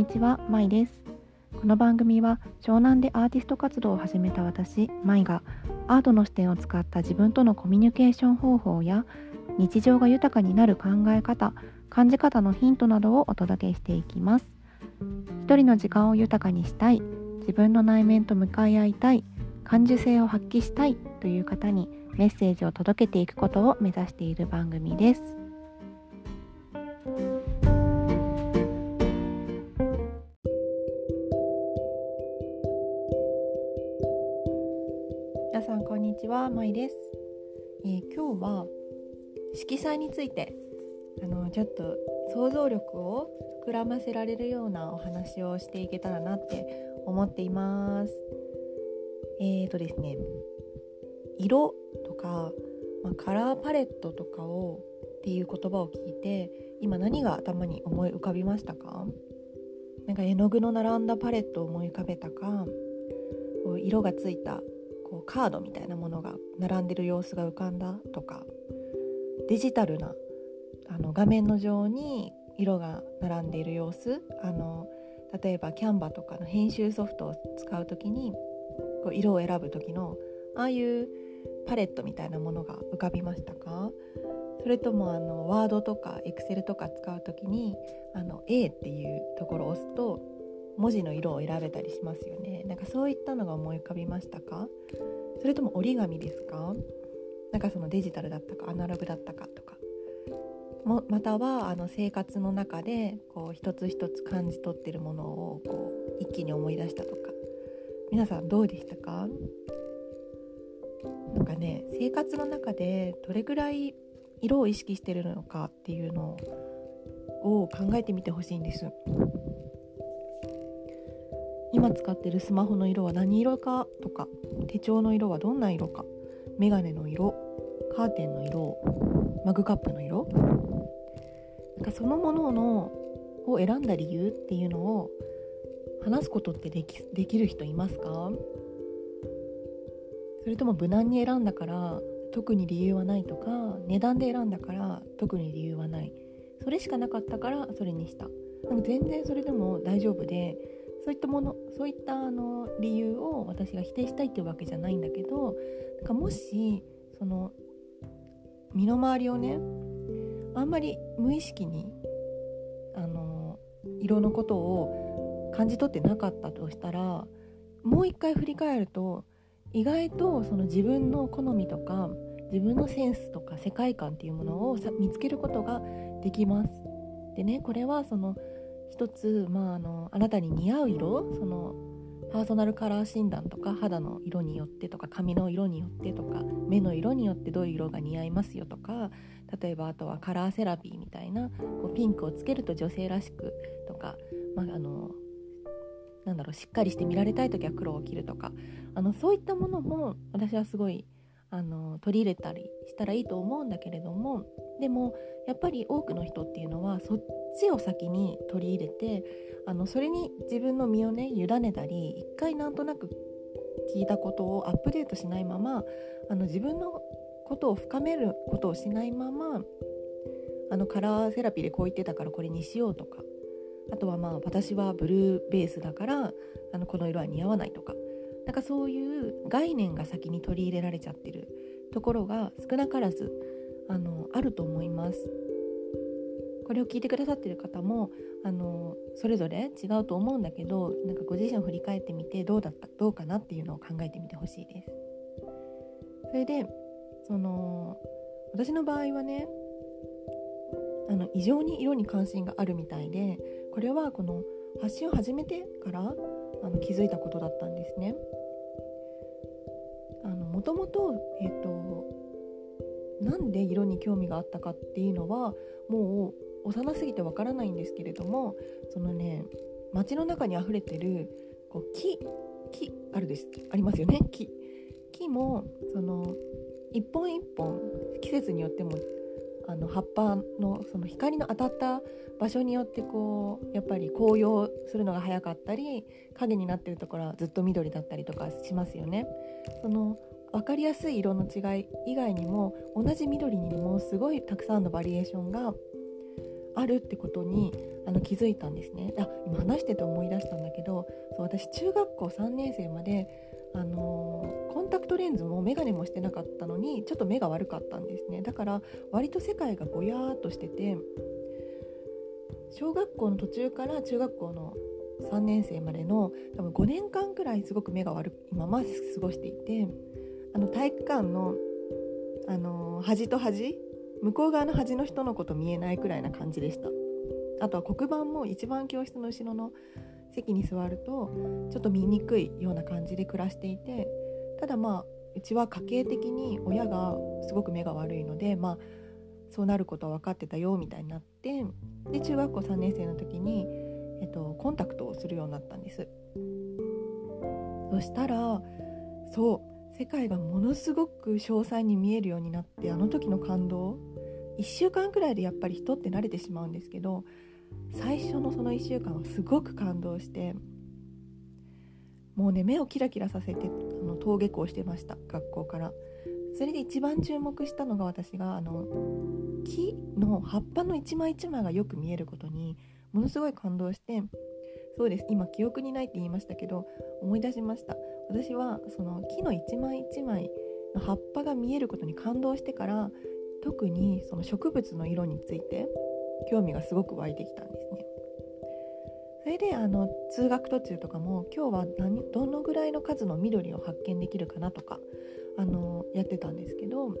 にちは、まいです。この番組は湘南でアーティスト活動を始めた私、まいがアートの視点を使った自分とのコミュニケーション方法や日常が豊かになる考え方、感じ方のヒントなどをお届けしていきます。一人の時間を豊かにしたい自分の内面と向かい合いたい感受性を発揮したいという方にメッセージを届けていくことを目指している番組です。はまいです、えー、今日は色彩についてあのちょっと想像力を膨らませられるようなお話をしていけたらなって思っています。えーとですね色とか、まあ、カラーパレットとかをっていう言葉を聞いて今何が頭に思い浮かびましたか？なんか絵の具の並んだパレットを思い浮かべたかこう色がついたこうカードみたいなものが並んでる様子が浮かんだとかデジタルなあの画面の上に色が並んでいる様子あの例えばキャンバとかの編集ソフトを使う時にこう色を選ぶ時のああいうパレットみたいなものが浮かびましたか？それともあのワードとかエクセルとか使う時にあの A っていうところを押すと文字の色を選べたりしますよね。なんかそういったのが思い浮かびましたか？それとも折り紙ですか？なんかそのデジタルだったかアナログだったかとか。もまたはあの生活の中でこう一つ一つ感じ取ってるものをこう一気に思い出したとか。皆さんどうでしたか？なんかね生活の中でどれぐらい色を意識してるのかっていうのを考えてみてほしいんです。今使ってるスマホの色は何色かとか手帳の色はどんな色かメガネの色カーテンの色マグカップの色。なんかそのもののを選んだ理由っていうのを話すことってできできる人いますか？それとも無難に選んだから特に理由はないとか値段で選んだから特に理由はない。それしかなかったからそれにした。なんか全然それでも大丈夫でそういったものそういったあの理由を私が否定したいっていうわけじゃないんだけどなんかもしその身の回りをねあんまり無意識にあの色のことを感じ取ってなかったとしたらもう一回振り返ると意外とその自分の好みとか自分のセンスとか世界観っていうものを見つけることができます。でねこれはその一つ、まあ、あのあなたに似合う色そのパーソナルカラー診断とか肌の色によってとか髪の色によってとか目の色によってどういう色が似合いますよとか例えばあとはカラーセラピーみたいなこうピンクをつけると女性らしくとか、まあ、あのなんだろうしっかりして見られたい時は黒を着るとかあのそういったものも私はすごいあの取り入れたりしたらいいと思うんだけれどもでもやっぱり多くの人っていうのはそっちを先に取り入れてあのそれに自分の身をね委ねたり一回なんとなく聞いたことをアップデートしないままあの自分のことを深めることをしないままあのカラーセラピーでこう言ってたからこれにしようとかあとはまあ私はブルーベースだからあのこの色は似合わないとかなんかそういう概念が先に取り入れられちゃってるところが少なからずあのあると思います。これを聞いてくださってる方もあのそれぞれ違うと思うんだけどなんかご自身を振り返ってみてどうだったどうかなっていうのを考えてみてほしいです。それでその私の場合はねあの異常に色に関心があるみたいでこれはこの発信を始めてからあの気づいたことだったんですね。もともと,、えーと、なんで色に興味があったかっていうのはもう幼すぎてわからないんですけれどもそのね街の中にあふれてるこう木木あるです。ありますよね。木。木もその一本一本季節によってもあの葉っぱのその光の当たった場所によってこうやっぱり紅葉するのが早かったり影になってるところはずっと緑だったりとかしますよね。その分かりやすい色の違い以外にも同じ緑にもすごいたくさんのバリエーションがあるってことにあの気づいたんですね。あ今話してて思い出したんだけどそう私中学校3年生まで、あのー、コンタクトレンズも眼鏡もしてなかったのにちょっと目が悪かったんですね。だから割と世界がぼやーっとしてて小学校の途中から中学校の3年生までの多分5年間くらいすごく目が悪いまま過ごしていてあの体育館の、あの、端と端向こう側の端の人のこと見えないくらいな感じでした。あとは黒板も一番教室の後ろの席に座るとちょっと見にくいような感じで暮らしていてただまあうちは家計的に親がすごく目が悪いのでまあそうなることは分かってたよみたいになってで中学校3年生の時に、えっと、コンタクトをするようになったんです。そしたらそう世界がものすごく詳細に見えるようになってあの時の感動1週間くらいでやっぱり人って慣れてしまうんですけど最初のその1週間はすごく感動してもうね目をキラキラさせてあの登下校してました学校から。それで一番注目したのが私があの木の葉っぱの一枚一枚がよく見えることにものすごい感動してそうです。今記憶にないって言いましたけど思い出しました。私はその木の一枚一枚の葉っぱが見えることに感動してから特にその植物の色について興味がすごく湧いてきたんですね。それであの通学途中とかも今日は何どのぐらいの数の緑を発見できるかなとかあのやってたんですけど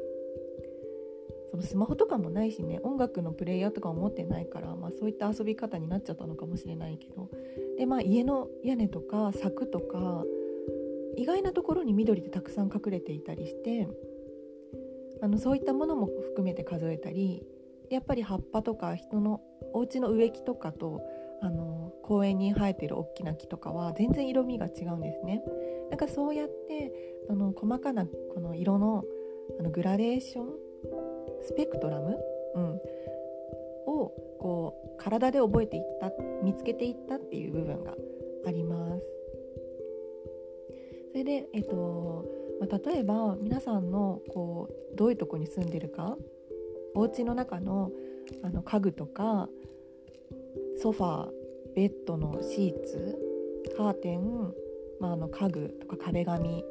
そのスマホとかもないしね音楽のプレイヤーとかも持ってないから、まあ、そういった遊び方になっちゃったのかもしれないけどで、まあ、家の屋根とか柵とか意外なところに緑ってたくさん隠れていたりしてあのそういったものも含めて数えたりやっぱり葉っぱとか人のお家の植木とかとあの公園に生えてる大きな木とかは全然色味が違うんですね。だかそうやってあの細かなこの色のあのグラデーションスペクトラム、うん、をこう体で覚えていった見つけていったっていう部分があります。それで、えっとまあ、例えば皆さんのこうどういうとこに住んでるかお家の中のあの家具とかソファーベッドのシーツカーテン、まあ、あの家具とか壁紙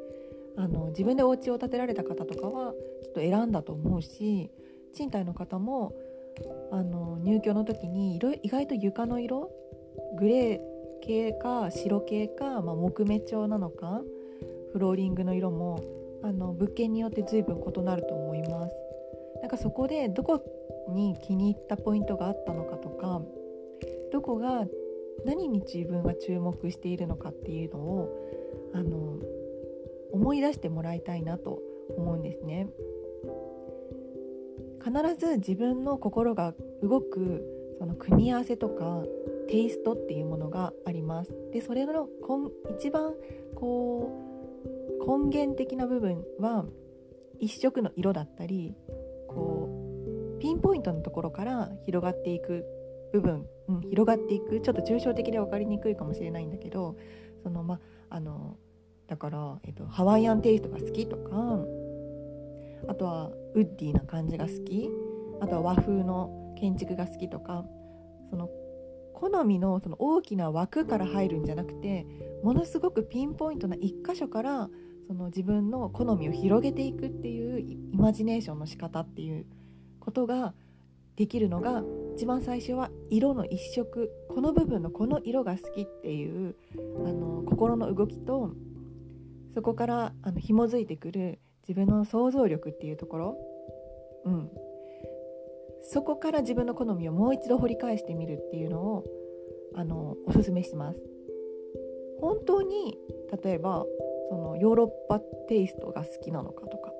あの自分でお家を建てられた方とかはきっと選んだと思うし賃貸の方もあの入居の時に意外と床の色グレー系か白系か、まあ、木目調なのかフローリングの色もあの物件によって随分異なると思います。なんかそこでどこに気に入ったポイントがあったのかとかどこが何に自分が注目しているのかっていうのをあの思い出してもらいたいなと思うんですね。必ず自分の心が動くその組み合わせとかテイストっていうものがあります。でそれの一番こう根源的な部分は一色の色だったりこうピンポイントのところから広がっていく部分、うん、広がっていくちょっと抽象的で分かりにくいかもしれないんだけどそのまあのだから、えっと、ハワイアンテイストが好きとかあとはウッディな感じが好きあとは和風の建築が好きとかその好みのその大きな枠から入るんじゃなくてものすごくピンポイントな一箇所からその自分の好みを広げていくっていうイマジネーションの仕方っていうことができるのが一番最初は色の一色この部分のこの色が好きっていうあの心の動きとそこからあの紐づいてくる自分の想像力っていうところ、うん、そこから自分の好みをもう一度掘り返してみるっていうのをあのおすすめします。本当に例えばそのヨーロッパテイストが好きなのかとか。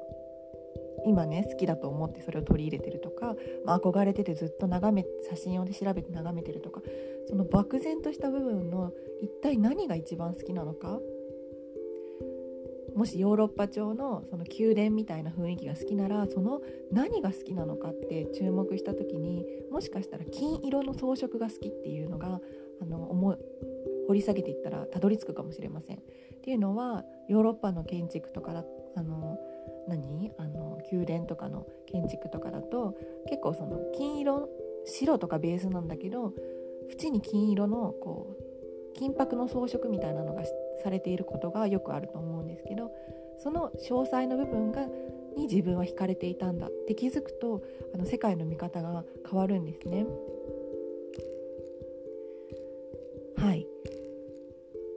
今ね好きだと思ってそれを取り入れてるとか、まあ、憧れててずっと眺め写真をで調べて眺めてるとかその漠然とした部分の一体何が一番好きなのか。もしヨーロッパ調のその宮殿みたいな雰囲気が好きならその何が好きなのかって注目した時にもしかしたら金色の装飾が好きっていうのがあの思掘り下げていったらたどり着くかもしれません。っていうのはヨーロッパの建築とかだあの何？あの宮殿とかの建築とかだと結構その金色白とかベースなんだけど縁に金色のこう金箔の装飾みたいなのがされていることがよくあると思うんですけどその詳細の部分がに自分は惹かれていたんだって気づくとあの世界の見方が変わるんですね。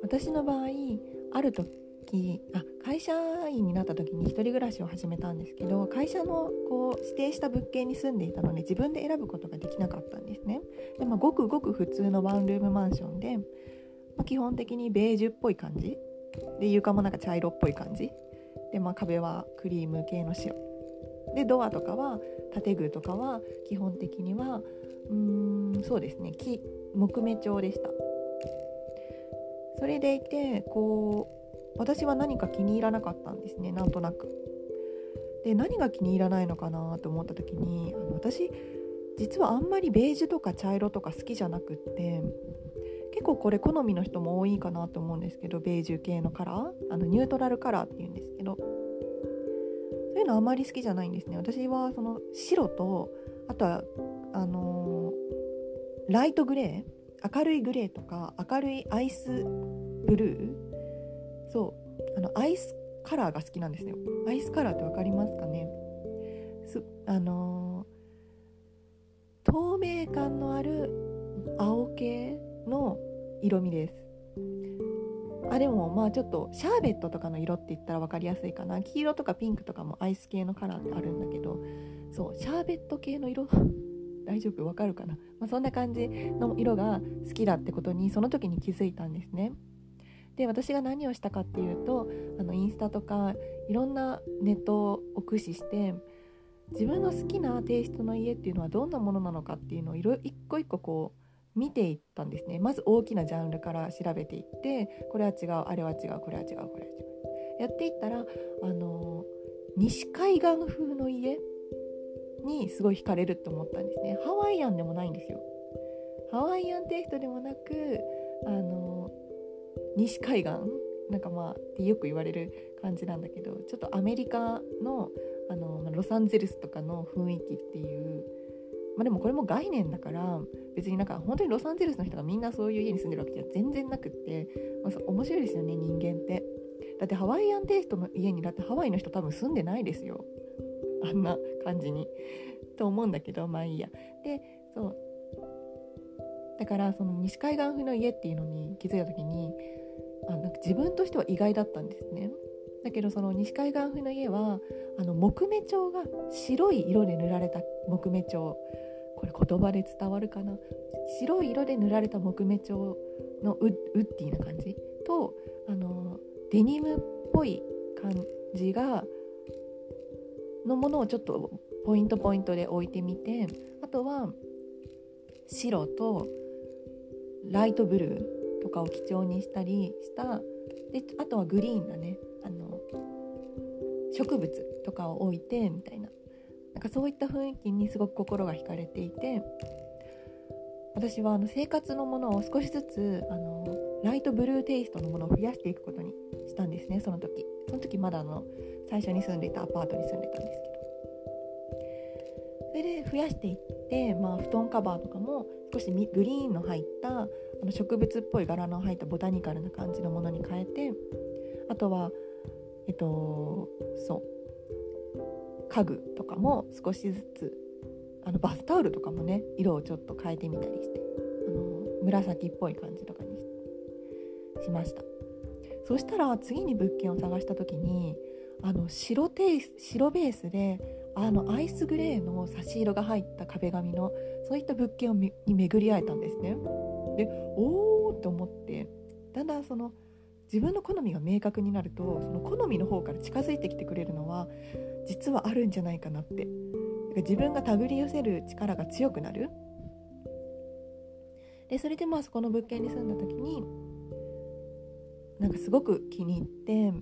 私の場合ある時あ会社員になった時に1人暮らしを始めたんですけど会社のこう指定した物件に住んでいたので自分で選ぶことができなかったんですね。で、まあ、ごくごく普通のワンルームマンションで、まあ、基本的にベージュっぽい感じ。で床もなんか茶色っぽい感じ。で、まあ、壁はクリーム系の白。でドアとかは建具とかは基本的にはうーんそうですね木木目調でした。それでいてこう私は何か気に入らなかったんですねなんとなく。で何が気に入らないのかなと思った時にあの私実はあんまりベージュとか茶色とか好きじゃなくって結構これ好みの人も多いかなと思うんですけどベージュ系のカラーあのニュートラルカラーっていうんですけど。そういうのあんまり好きじゃないんですね。私はその白とあとはあのー、ライトグレー明るいグレーとか明るいアイスブルー？そう。あのアイスカラーが好きなんですよアイスカラーって分かりますかね？あのー、透明感のある青系の色味です。あでもまあちょっとシャーベットとかの色って言ったら分かりやすいかな。黄色とかピンクとかもアイス系のカラーってあるんだけどそうシャーベット系の色？大丈夫？わかるかな、まあ、そんな感じの色が好きだってことにその時に気づいたんですね。で私が何をしたかっていうとあのインスタとかいろんなネットを駆使して自分の好きなテイストの家っていうのはどんなものなのかっていうのを一個一個こう見ていったんですね。まず大きなジャンルから調べていってこれは違うあれは違うこれは違うこれは違う。やっていったらあの西海岸風の家にすごい惹かれると思ったんですね。ハワイアンでもないんですよ。ハワイアンテイストでもなくあの西海岸？なんかまあってよく言われる感じなんだけどちょっとアメリカのあのロサンゼルスとかの雰囲気っていうまあ、でもこれも概念だから別になんか本当にロサンゼルスの人がみんなそういう家に住んでるわけじゃ全然なくって、まあ、面白いですよね人間って。だってハワイアンテイストの家にだってハワイの人多分住んでないですよ。あんな感じにと思うんだけどまあいいや。でそう。だからその西海岸風の家っていうのに気づいた時にあなんか自分としては意外だったんですね。だけどその西海岸風の家はあの木目調が白い色で塗られた木目調。これ言葉で伝わるかな？白い色で塗られた木目調のウッディな感じとあのデニムっぽい感じがのものをちょっとポイントポイントで置いてみてあとは白とライトブルーとかを基調にしたりしたであとはグリーンだね。あの植物とかを置いてみたいな。なんかそういった雰囲気にすごく心が惹かれていて私はあの生活のものを少しずつあのライトブルーテイストのものを増やしていくことにしたんですねその時。その時まだあの最初に住んでいたアパートに住んでたんですけど。それで増やしていって、まあ、布団カバーとかも少しグリーンの入ったあの植物っぽい柄の入ったボタニカルな感じのものに変えてあとはえっとそう家具とかも少しずつあのバスタオルとかもね色をちょっと変えてみたりしてあの紫っぽい感じとかにしました。そしたら次に物件を探した時にあの白テイ白ベースであのアイスグレーの差し色が入った壁紙のそういった物件をに巡り合えたんですね。でおーって思ってだんだんその自分の好みが明確になるとその好みの方から近づいてきてくれるのは実はあるんじゃないかなって。自分が手繰り寄せる力が強くなる。でそれでまあそこの物件に住んだ時になんかすごく気に入って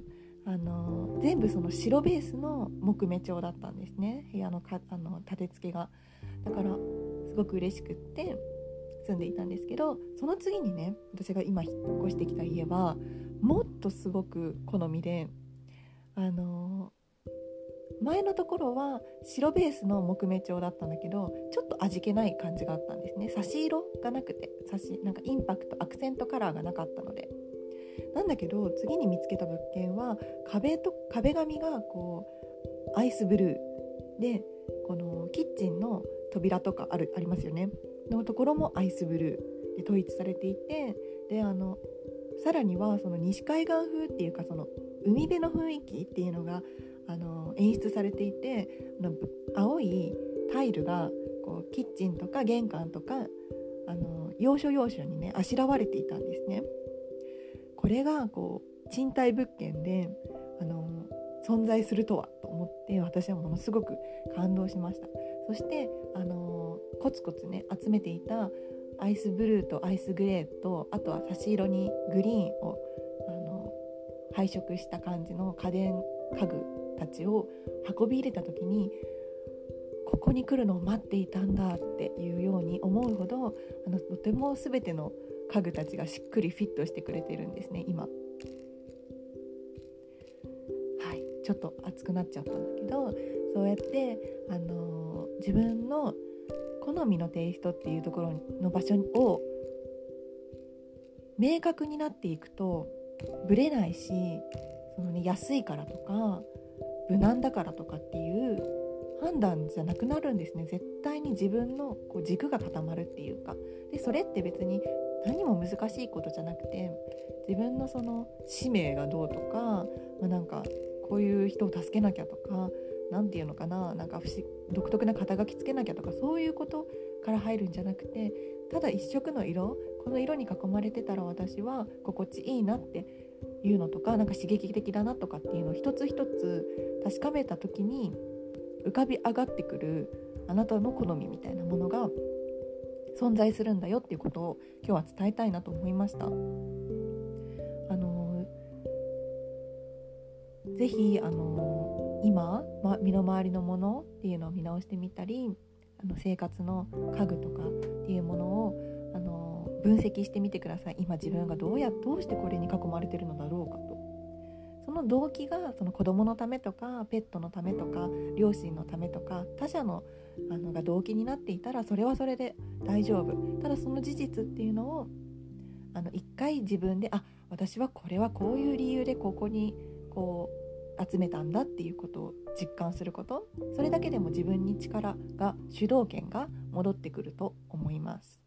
あの全部その白ベースの木目調だったんですね。部屋のかあの立て付けが。だからすごく嬉しくって住んでいたんですけどその次にね私が今引っ越してきた家はもっとすごく好みであの前のところは白ベースの木目調だったんだけどちょっと味気ない感じがあったんですね。差し色がなくて差しなんかインパクトアクセントカラーがなかったので。なんだけど次に見つけた物件は壁と壁紙がこうアイスブルーでこのキッチンの扉とかあるありますよねのところもアイスブルーで統一されていてであのさらにはその西海岸風っていうかその海辺の雰囲気っていうのがあの演出されていて青いタイルがこうキッチンとか玄関とかあの要所要所にねあしらわれていたんですね。これがこう賃貸物件であの存在するとはと思って私はものすごく感動しました。そしてあのコツコツね集めていたアイスブルーとアイスグレーとあとは差し色にグリーンをあの配色した感じの家電家具たちを運び入れた時にここに来るのを待っていたんだっていうように思うほどあのとても全ての家具たちがしっくりフィットしてくれてるんですね今。はい。ちょっと熱くなっちゃったんだけどそうやって、あのー、自分の好みのテイストっていうところの場所を明確になっていくとぶれないしその、ね、安いからとか無難だからとかっていう判断じゃなくなるんですね。絶対に自分のこう軸が固まるっていうか。でそれって別に何も難しいことじゃなくて自分のその使命がどうとか、まあ、なんかこういう人を助けなきゃとか何て言うのかななんか独特な肩書きつけなきゃとかそういうことから入るんじゃなくてただ一色の色この色に囲まれてたら私は心地いいなっていうのとかなんか刺激的だなとかっていうのを一つ一つ確かめた時に浮かび上がってくるあなたの好みみたいなものが存在するんだよっていうことを今日は伝えたいなと思いました。あのー、ぜひあのー、今、ま、身の回りのものっていうのを見直してみたりあの生活の家具とかっていうものをあのー、分析してみてください今自分がどうやどうしてこれに囲まれてるのだろうかと。の動機がその子供のためとかペットのためとか両親のためとか他者のあのが動機になっていたらそれはそれで大丈夫。ただその事実っていうのをあの一回自分であ私はこれはこういう理由でここにこう集めたんだっていうことを実感すること。それだけでも自分に力が主導権が戻ってくると思います。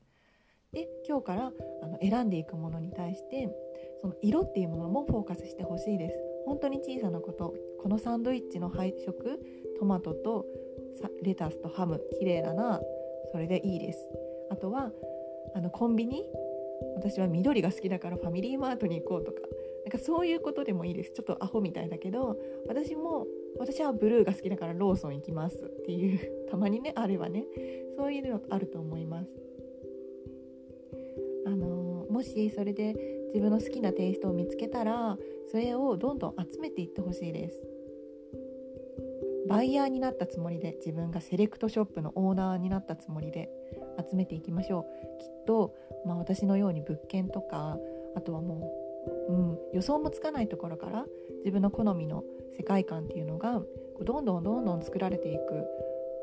で今日からあの選んでいくものに対してその色っていうものもフォーカスしてほしいです。本当に小さなこと。このサンドイッチの配色トマトとレタスとハム綺麗だな。それでいいです。あとはあのコンビニ？私は緑が好きだからファミリーマートに行こうとか。なんかそういうことでもいいです。ちょっとアホみたいだけど私も私はブルーが好きだからローソン行きます。っていうたまにねあればね。そういうのあると思います。あのもしそれで自分の好きなテイストを見つけたらそれをどんどん集めていってほしいです。バイヤーになったつもりで自分がセレクトショップのオーナーになったつもりで集めていきましょう。きっと、まあ、私のように物件とかあとはもう、うん、予想もつかないところから自分の好みの世界観っていうのがこうどんどんどんどん作られていく。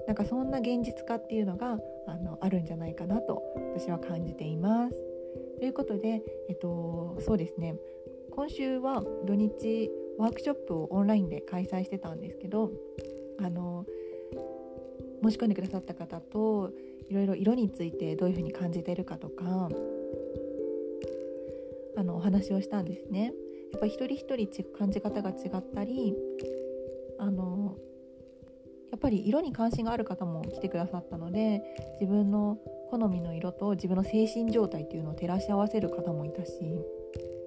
なんかそんな現実化っていうのがあのあるんじゃないかなと私は感じています。ということで、えっと、そうですね今週は土日ワークショップをオンラインで開催してたんですけどあの申し込んでくださった方といろいろ色についてどういうふうに感じているかとかあのお話をしたんですね。やっぱ一人一人感じ方が違ったりあのやっぱり色に関心がある方も来てくださったので自分の好みの色と自分の精神状態っていうのを照らし合わせる方もいたし、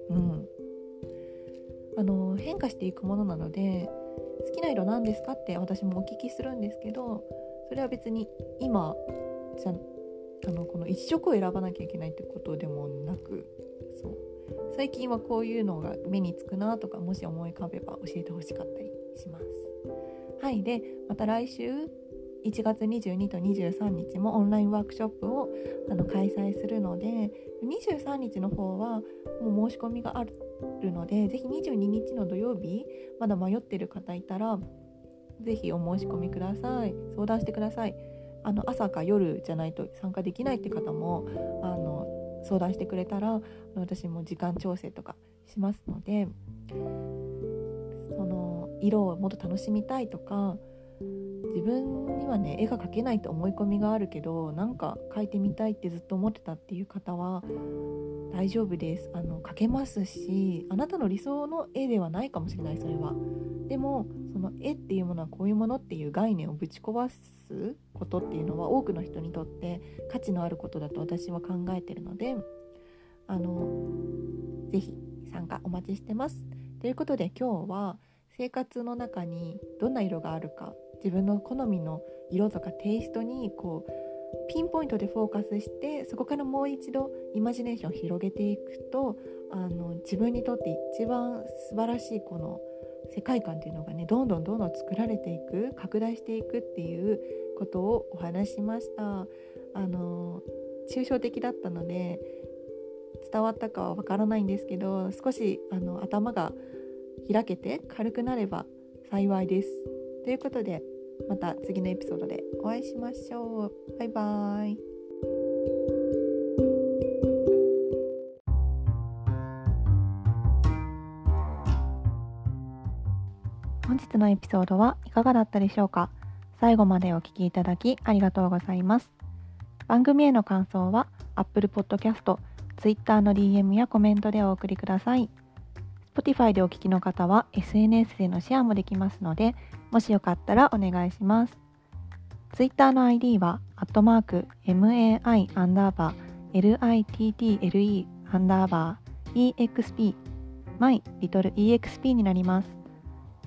うん、あの変化していくものなので好きな色何ですかって私もお聞きするんですけどそれは別に今じゃあのこの一色を選ばなきゃいけないってことでもなくそう。最近はこういうのが目につくなとかもし思い浮かべば教えてほしかったりします。はい。でまた来週。1月22と23日もオンラインワークショップをあの開催するので23日の方はもう申し込みがあるのでぜひ22日の土曜日まだ迷ってる方いたらぜひお申し込みください。相談してください。あの朝か夜じゃないと参加できないって方もあの相談してくれたら私も時間調整とかしますのでその色をもっと楽しみたいとか自分にはね絵が描けないって思い込みがあるけどなんか描いてみたいってずっと思ってたっていう方は大丈夫です。あの描けますしあなたの理想の絵ではないかもしれないそれは。でもその絵っていうものはこういうものっていう概念をぶち壊すことっていうのは多くの人にとって価値のあることだと私は考えてるのであの是非参加お待ちしてます。ということで今日は生活の中にどんな色があるか自分の好みの色とかテイストにこうピンポイントでフォーカスしてそこからもう一度イマジネーションを広げていくとあの自分にとって一番素晴らしいこの世界観っていうのがねどんどんどんどん作られていく拡大していくっていうことをお話しましたあの抽象的だったので伝わったかはわからないんですけど少しあの頭が開けて軽くなれば幸いです。ということでまた次のエピソードでお会いしましょう。バイバーイ。本日のエピソードはいかがだったでしょうか？最後までお聴きいただきありがとうございます。番組への感想は Apple Podcast、Twitter の DM やコメントでお送りください。Spotify でお聞きの方は SNS でのシェアもできますので、もしよかったらお願いします。Twitter の ID は、アットマーク、 My アンダーバー、LITTLE アンダーバー、EXP、My Little EXP になります。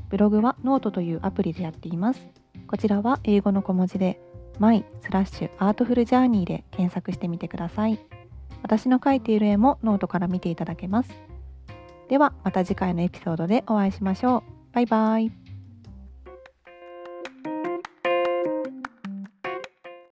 ブログはノートというアプリでやっています。こちらは英語の小文字で、My スラッシュアートフルジャーニーで検索してみてください。私の描いている絵もノートから見ていただけます。ではまた次回のエピソードでお会いしましょう。バイバイ。